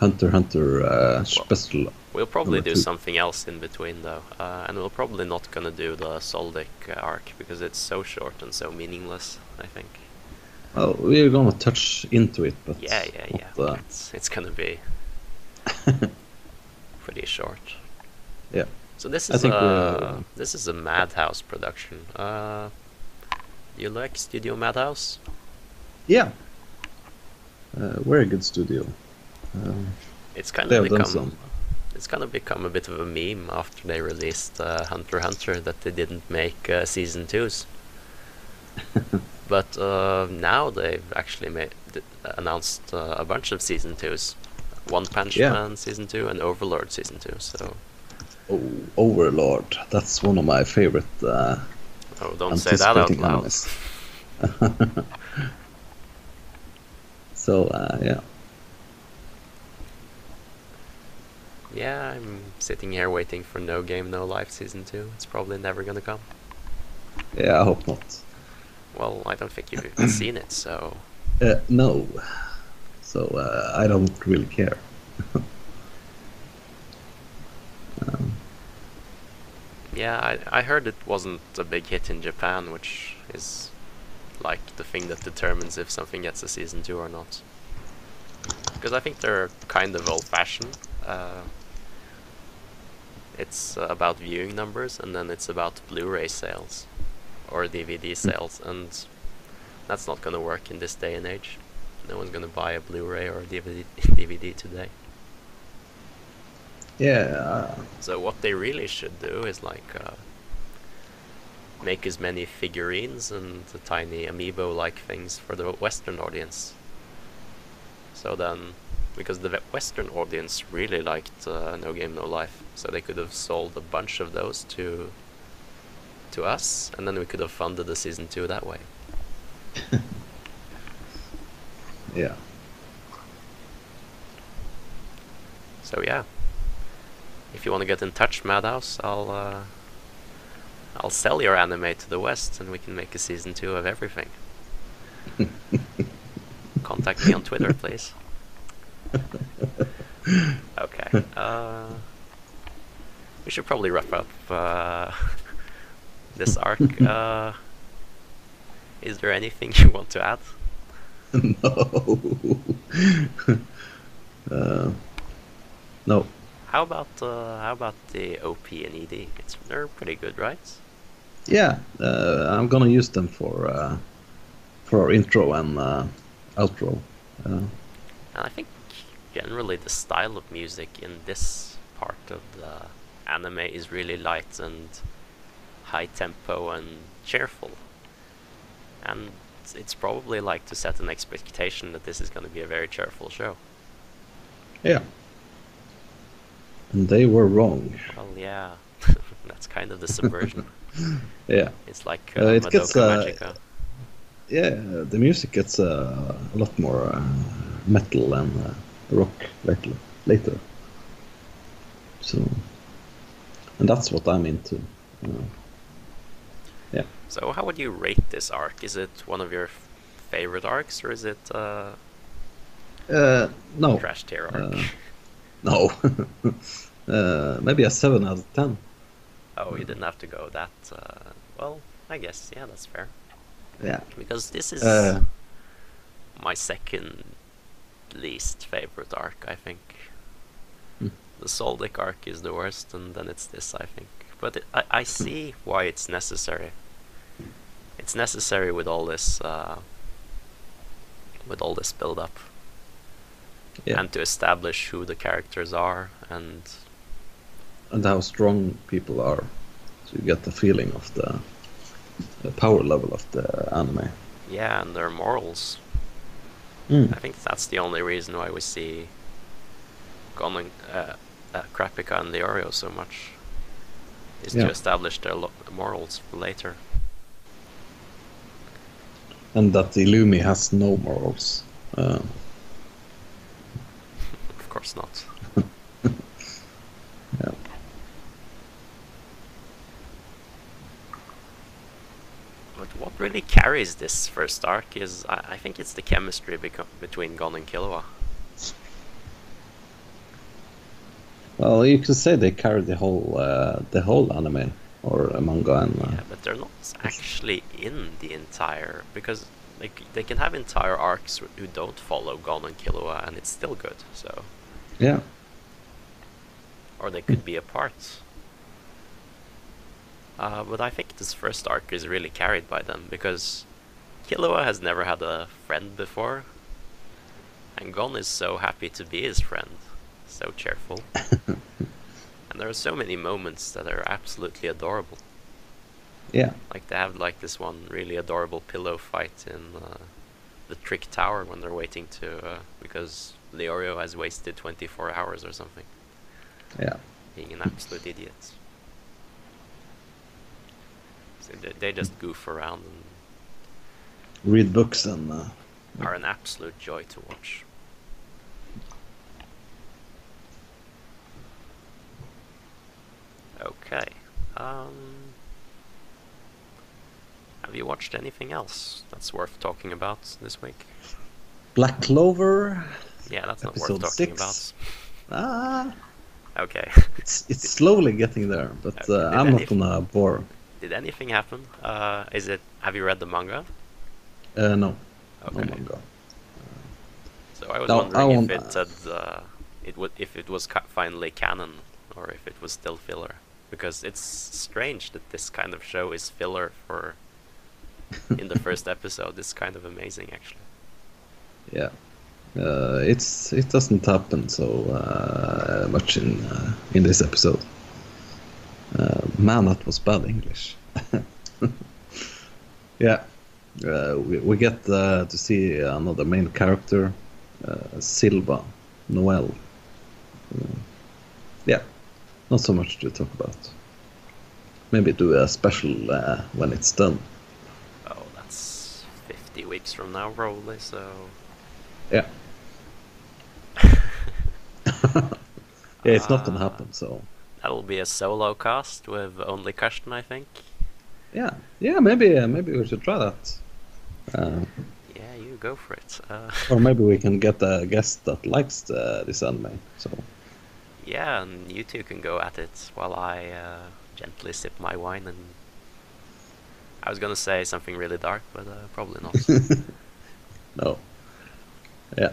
Hunter Hunter uh, special. We'll probably do something else in between though, uh, and we're probably not gonna do the Zoldyck uh, arc because it's so short and so meaningless. I think. Well, we're gonna touch into it, but Yeah, yeah, yeah. not, uh, It's it's gonna be pretty short. Yeah. So this is a this is a Madhouse production. Uh, you like Studio Madhouse? yeah, uh, very good studio. Um, It's kind of become some. It's gonna become a bit of a meme after they released uh, Hunter Hunter that they didn't make uh, season twos. but uh, now they've actually made announced uh, a bunch of season twos. One Punch Yeah. Man season two and Overlord season two. So Oh, Overlord. That's one of my favorite. Uh, oh, don't say that out loud. so uh, yeah, Yeah, I'm sitting here waiting for No Game No Life season two. It's probably never gonna come. yeah. I hope not. Well, I don't think you've seen it, so Uh, no. So uh, I don't really care. um, yeah, I I heard it wasn't a big hit in Japan, which is like the thing that determines if something gets a season two or not. Because I think they're kind of old-fashioned. Uh, it's about viewing numbers, and then it's about Blu-ray sales or DVD sales, and that's not gonna work in this day and age. No one's gonna buy a Blu-ray or a DVD DVD today. yeah. Uh, So what they really should do is like uh, make as many figurines and the tiny amiibo-like things for the Western audience. So then, because the Western audience really liked uh, No Game No Life, so they could have sold a bunch of those to to us, and then we could have funded the season two that way. yeah. So yeah, if you want to get in touch, Madhouse, I'll uh, I'll sell your anime to the West, and we can make a season two of everything. Contact me on Twitter, please. Okay. Uh, we should probably wrap up uh, this arc. Uh, is there anything you want to add? no. uh, no. How about uh, how about the OP and ED? It's they're pretty good, right? Yeah, uh, I'm gonna use them for uh, for our intro and uh, outro. Uh, And I think generally the style of music in this part of the anime is really light and high tempo and cheerful. And it's probably like to set an expectation that this is going to be a very cheerful show. yeah. And they were wrong. Well, yeah, that's kind of the subversion. Yeah. It's like Uh, uh, it gets, uh, Magica. Yeah, the music gets uh, a lot more uh, metal and uh, rock later. Later. So, and that's what I'm into. Uh, yeah. So how would you rate this arc? Is it one of your favorite arcs, or is it uh, Uh, no. trash tier arc? Uh, no. uh, maybe a seven out of ten. oh, you didn't have to go that. Uh, well, I guess yeah, that's fair. Yeah. Because this is Uh, my second least favorite arc, I think. Hmm. The Zoldyck arc is the worst, and then it's this, I think. But it, I, I see why it's necessary. It's necessary with all this, uh, with all this build up, yeah. and to establish who the characters are, and and how strong people are. So you get the feeling of the, the power level of the anime. Yeah, and their morals. Mm. I think that's the only reason why we see and uh, uh, Kurapika and Leorio so much. Is Yeah. to establish their lo- morals later. And that the Illumi has no morals. Uh, Of course not. yeah. But what really carries this first arc is, I, I think it's the chemistry between Gon and Killua. Well, you could say they carry the whole uh, the whole anime or uh, manga and uh, Yeah, but they're not actually in the entire because they they can have entire arcs who don't follow Gon and Killua and it's still good. So yeah. or they could be a part. Uh, but I think this first arc is really carried by them because Killua has never had a friend before, and Gon is so happy to be his friend, so cheerful. and there are so many moments that are absolutely adorable. Yeah. Like they have like this one really adorable pillow fight in uh, the Trick Tower when they're waiting to uh, because Leorio has wasted 24 hours or something, Yeah. being an absolute idiot. They, just goof around and Read books and uh, are an absolute joy to watch. Okay. Um, have you watched anything else that's worth talking about this week? Black Clover. Yeah, that's not worth talking six. Ah, about. Okay. it's it's slowly getting there, but Okay, uh, I'm not any- gonna bore. Did anything happen? Uh, is it? Have you read the manga? Uh, no, no Okay. manga. So I was No, I wondering if it had, uh, it would if it was ca- finally canon or if it was still filler. Because it's strange that this kind of show is filler for in the first episode. It's kind of amazing actually. Yeah, uh, it's it doesn't happen so uh, much in uh, in this episode. Man, that was bad English. yeah, uh, we we get uh, to see another main character, uh, Silva, Noelle. Uh, yeah, not so much to talk about. Maybe do a special uh, when it's done. Oh, that's 50 weeks from now probably. So Yeah. yeah, it's not gonna happen. So that'll be a solo cast with only Karsten, I think. yeah, yeah, maybe uh, maybe we should try that. Uh, Yeah, you go for it. Uh, or maybe we can get a guest that likes the, this anime. So yeah, and you two can go at it while I uh, gently sip my wine and. I was gonna say something really dark, but uh, probably not. no, yeah.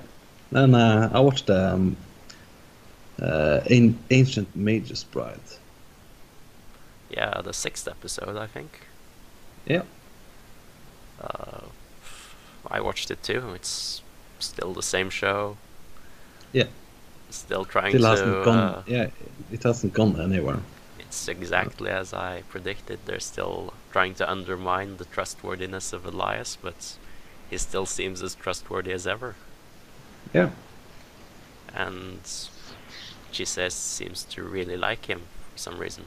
Then uh, I watched um, uh, An- Ancient Mage's Bride. yeah, the sixth episode, I think. Yeah, Uh, I watched it too. It's still the same show. yeah. Still trying Still to. hasn't gone. uh, Yeah, it hasn't gone anywhere. It's exactly as I predicted. They're still trying to undermine the trustworthiness of Elias, but he still seems as trustworthy as ever. Yeah, And Chise seems to really like him for some reason.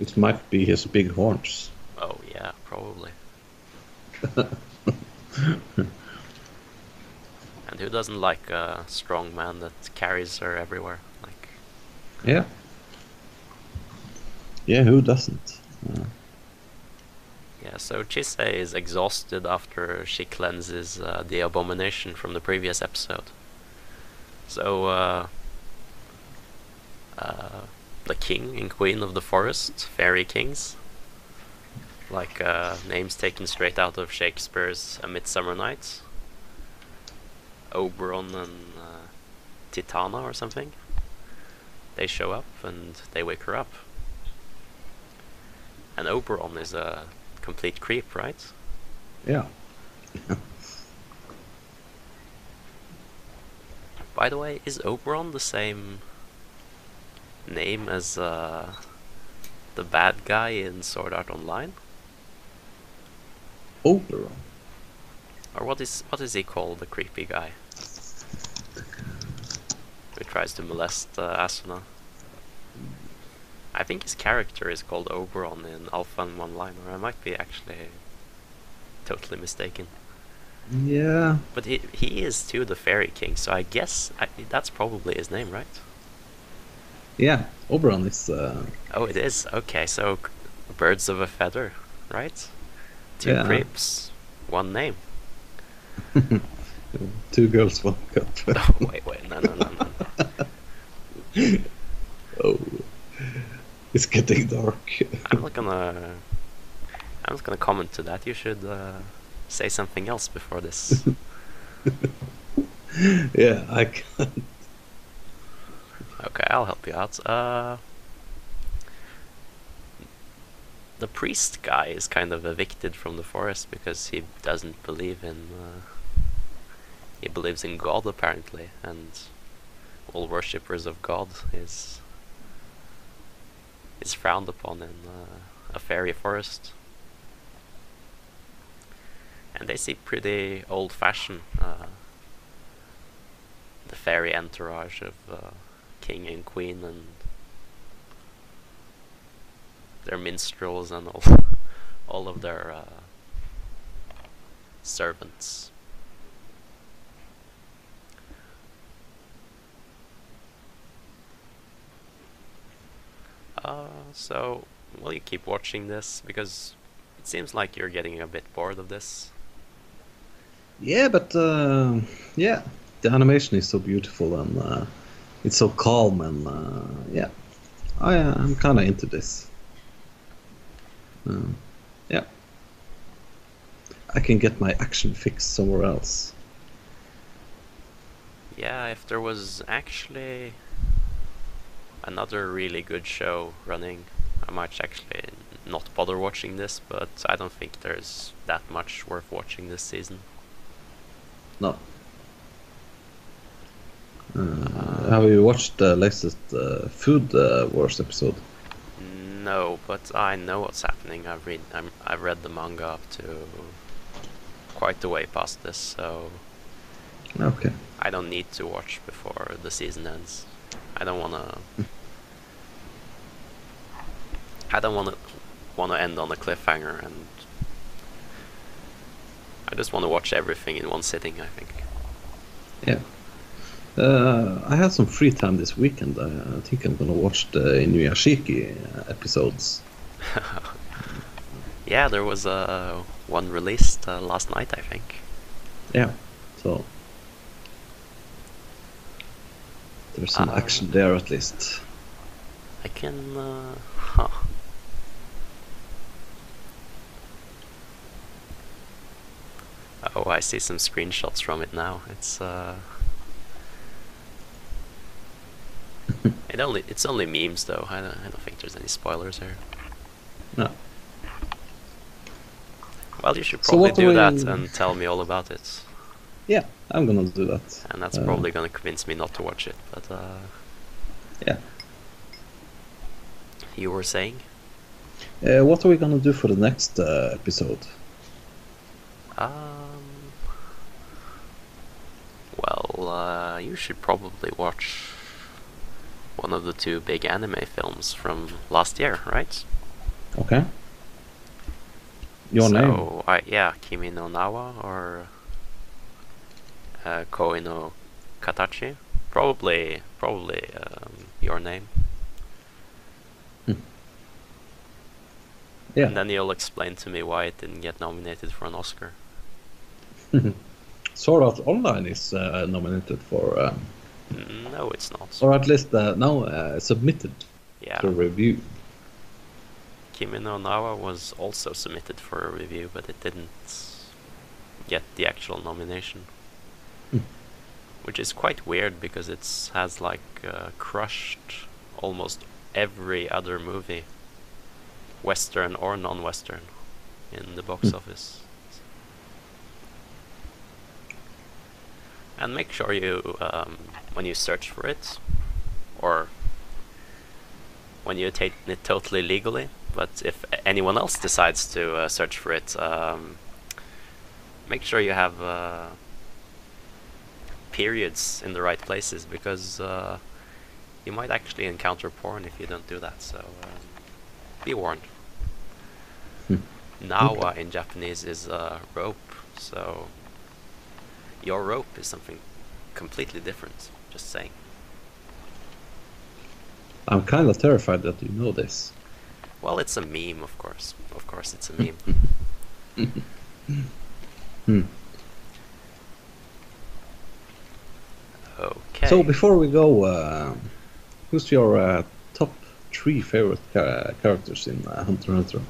it might be his big horns. Oh yeah, probably. and who doesn't like a strong man that carries her everywhere? Like, Yeah. Yeah, who doesn't? Uh, yeah. So Chise is exhausted after she cleanses uh, the abomination from the previous episode. So uh, uh, the king and queen of the forest, fairy kings, like uh, names taken straight out of Shakespeare's A Midsummer Nights. Oberon and uh, Titana or something. They show up and they wake her up. And Oberon is a complete creep, right? yeah. By the way, is Oberon the same name as uh, the bad guy in Sword Art Online? Oberon. Or what is what is he called, the creepy guy? Who tries to molest uh, Asuna. I think his character is called Oberon in Alfheim Online, or I might be actually totally mistaken. Yeah. But he he is too the Fairy King, so I guess I, that's probably his name, right? Yeah. Oberon is. Uh, Oh, it is. Okay, so birds of a feather, right? Two Yeah. creeps, one name. two girls, one cup. Oh, wait, wait, no, no, no, no. oh. It's getting dark. I'm not gonna. I'm not gonna comment to that. You should uh, say something else before this. yeah, I can't. okay, I'll help you out. Uh, the priest guy is kind of evicted from the forest because he doesn't believe in. Uh, he believes in God apparently, and all worshippers of God is is frowned upon in uh, a fairy forest. And they seem pretty old-fashioned. Uh, the fairy entourage of uh, king and queen and their minstrels and all all of their uh, servants. Uh, so will you keep watching this because it seems like you're getting a bit bored of this. Yeah, but uh, yeah, the animation is so beautiful and uh, it's so calm and uh, yeah, I uh, I'm kind of into this. Um, yeah, I can get my action fix somewhere else. Yeah, if there was actually another really good show running, I might actually not bother watching this, but I don't think there's that much worth watching this season. No. Uh, have you watched the latest uh, Food uh, Wars episode? No, but I know what's happening. I've read I'm, I've read the manga up to quite a way past this, so Okay. I don't need to watch before the season ends. I don't wanna. I don't wanna wanna end on a cliffhanger, and I just wanna watch everything in one sitting. I think. Yeah. Uh, I had some free time this weekend. I, I think I'm gonna watch the Inuyashiki episodes. Yeah, there was uh, one released uh, last night. I think. Yeah. So there's some Uh, action there at least. I can. Uh, huh. Oh, I see some screenshots from it now. It's uh. it only it's only memes though. I don't, I don't think there's any spoilers here. No. Well, you should probably what do do that we- and tell me all about it. Yeah, I'm gonna do that. And that's Uh, probably gonna convince me not to watch it. But uh, Yeah. you were saying? Uh, what are we gonna do for the next uh, episode? Um. Well, uh, you should probably watch one of the two big anime films from last year, right? Okay. Your so, name? I, yeah, Kimi no Na wa or uh, Koe no Katachi. Probably, probably um, your name. Yeah. And then you'll explain to me why it didn't get nominated for an Oscar. Sword Art Online is uh, nominated for, Mm, No, it's not. or at least uh, now uh, submitted Yeah. for review. Kimi no Na wa was also submitted for a review, but it didn't get the actual nomination. Hmm. Which is quite weird because it has like uh, crushed almost every other movie, Western or non-Western, in the box Hmm. office. And make sure you um, when you search for it, or when you take it totally legally. But if anyone else decides to uh, search for it, um, make sure you have uh, periods in the right places because uh, you might actually encounter porn if you don't do that. So um, be warned. Hmm. Nawa in Japanese is uh, rope, so your rope is something completely different. Just saying. I'm kind of terrified that you know this. Well, it's a meme, of course. Of course, it's a meme. Hmm. Okay. So before we go, uh, who's your uh, top three favorite ca- characters in uh, Hunter x Hunter?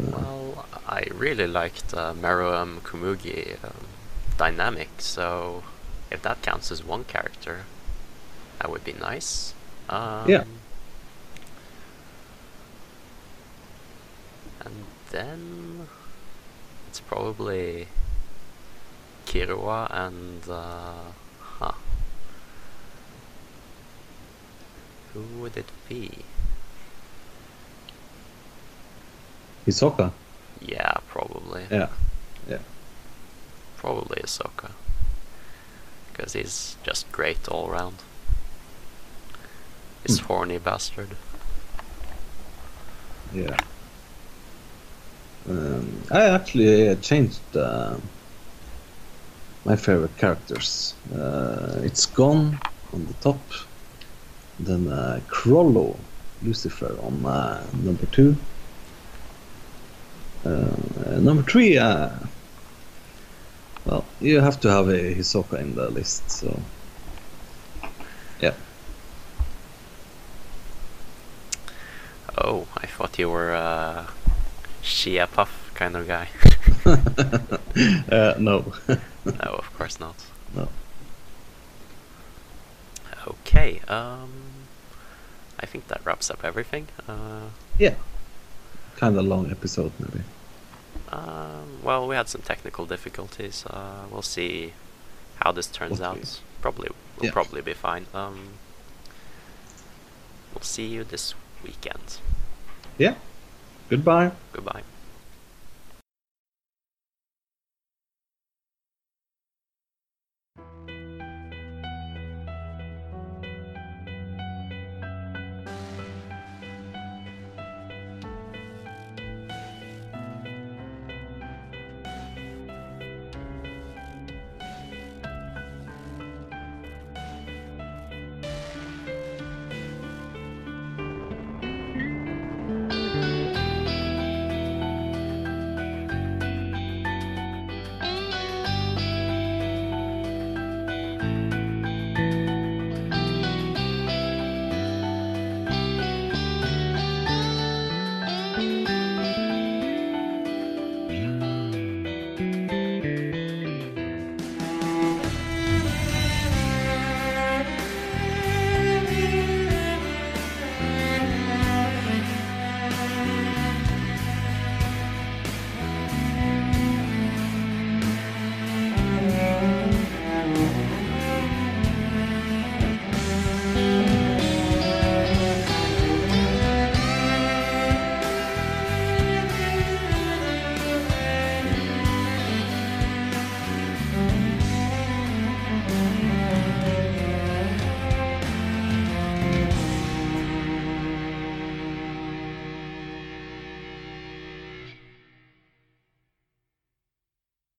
Well, I really liked uh, Meruem Komugi um, dynamic, so if that counts as one character, that would be nice. Um, Yeah. And then it's probably Killua and uh, huh. Who would it be? Hisoka. Yeah, probably. Yeah. Yeah. Probably Hisoka. Because he's just great all around. This Hmm. horny bastard. Yeah. Um, I actually uh, changed uh, my favorite characters. Uh, it's Gon on the top, then uh, Chrollo, Lucilfer on uh, number two. Uh, number three, uh, well, you have to have a Hisoka in the list, so yeah. Oh, I thought you were a Shaiapouf kind of guy. uh, no. no, of course not. No. Okay, um, I think that wraps up everything. Uh, yeah. Kind of long episode, maybe. Um, well, we had some technical difficulties. Uh, we'll see how this turns Okay. out. Probably, we'll Yeah. probably be fine. Um, we'll see you this weekend. Yeah. Goodbye. Goodbye.